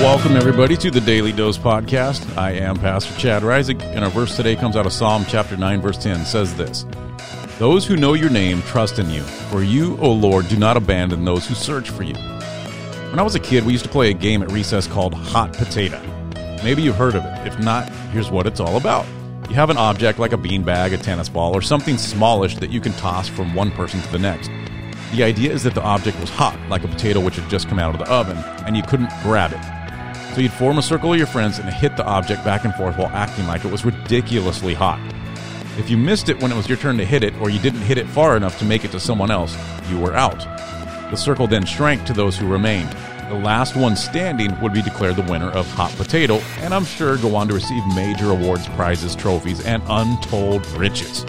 welcome everybody to the Daily Dose Podcast. I am Pastor Chad Rizik, and our verse today comes out of Psalm chapter 9, verse 10. Says this Those who know your name trust in you, for you, O Lord, do not abandon those who search for you. When I was a kid, we used to play a game at recess called Hot Potato. Maybe you've heard of it. If not, here's what it's all about. You have an object like a beanbag, a tennis ball, or something smallish that you can toss from one person to the next. The idea is that the object was hot, like a potato which had just come out of the oven, and you couldn't grab it. So you'd form a circle of your friends and hit the object back and forth while acting like it was ridiculously hot. If you missed it when it was your turn to hit it, or you didn't hit it far enough to make it to someone else, you were out. The circle then shrank to those who remained. The last one standing would be declared the winner of Hot Potato, and I'm sure go on to receive major awards, prizes, trophies, and untold riches.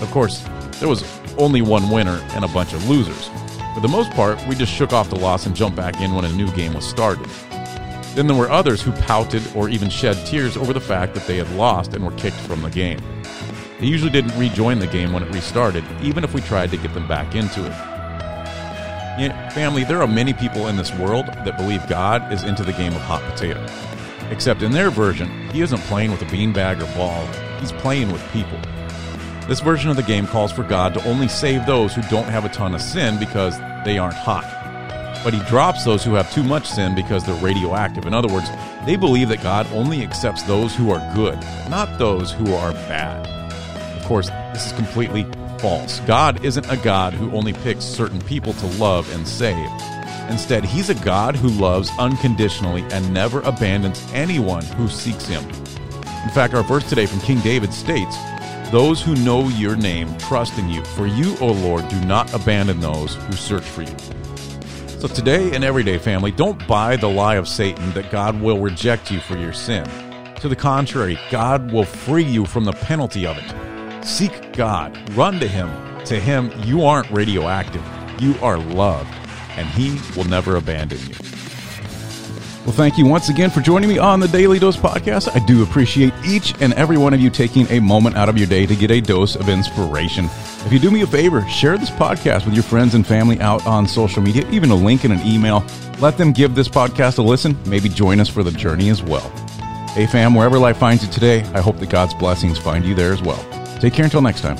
Of course, there was only one winner and a bunch of losers. For the most part, we just shook off the loss and jumped back in when a new game was started. Then there were others who pouted or even shed tears over the fact that they had lost and were kicked from the game. They usually didn't rejoin the game when it restarted, even if we tried to get them back into it. Family, there are many people in this world that believe God is into the game of hot potato. Except in their version, he isn't playing with a beanbag or ball, he's playing with people. This version of the game calls for God to only save those who don't have a ton of sin because they aren't hot. But he drops those who have too much sin because they're radioactive. In other words, they believe that God only accepts those who are good, not those who are bad. Of course, this is completely false. God isn't a God who only picks certain people to love and save. Instead, he's a God who loves unconditionally and never abandons anyone who seeks him. In fact, our verse today from King David states, those who know your name trust in you, for you, O Lord, do not abandon those who search for you. So today and everyday family, don't buy the lie of Satan that God will reject you for your sin. To the contrary, God will free you from the penalty of it. Seek God, run to Him. To Him, you aren't radioactive, you are loved, and He will never abandon you. Well, thank you once again for joining me on the Daily Dose Podcast. I do appreciate each and every one of you taking a moment out of your day to get a dose of inspiration. If you do me a favor, share this podcast with your friends and family out on social media, even a link in an email. Let them give this podcast a listen. Maybe join us for the journey as well. Hey, fam, wherever life finds you today, I hope that God's blessings find you there as well. Take care until next time.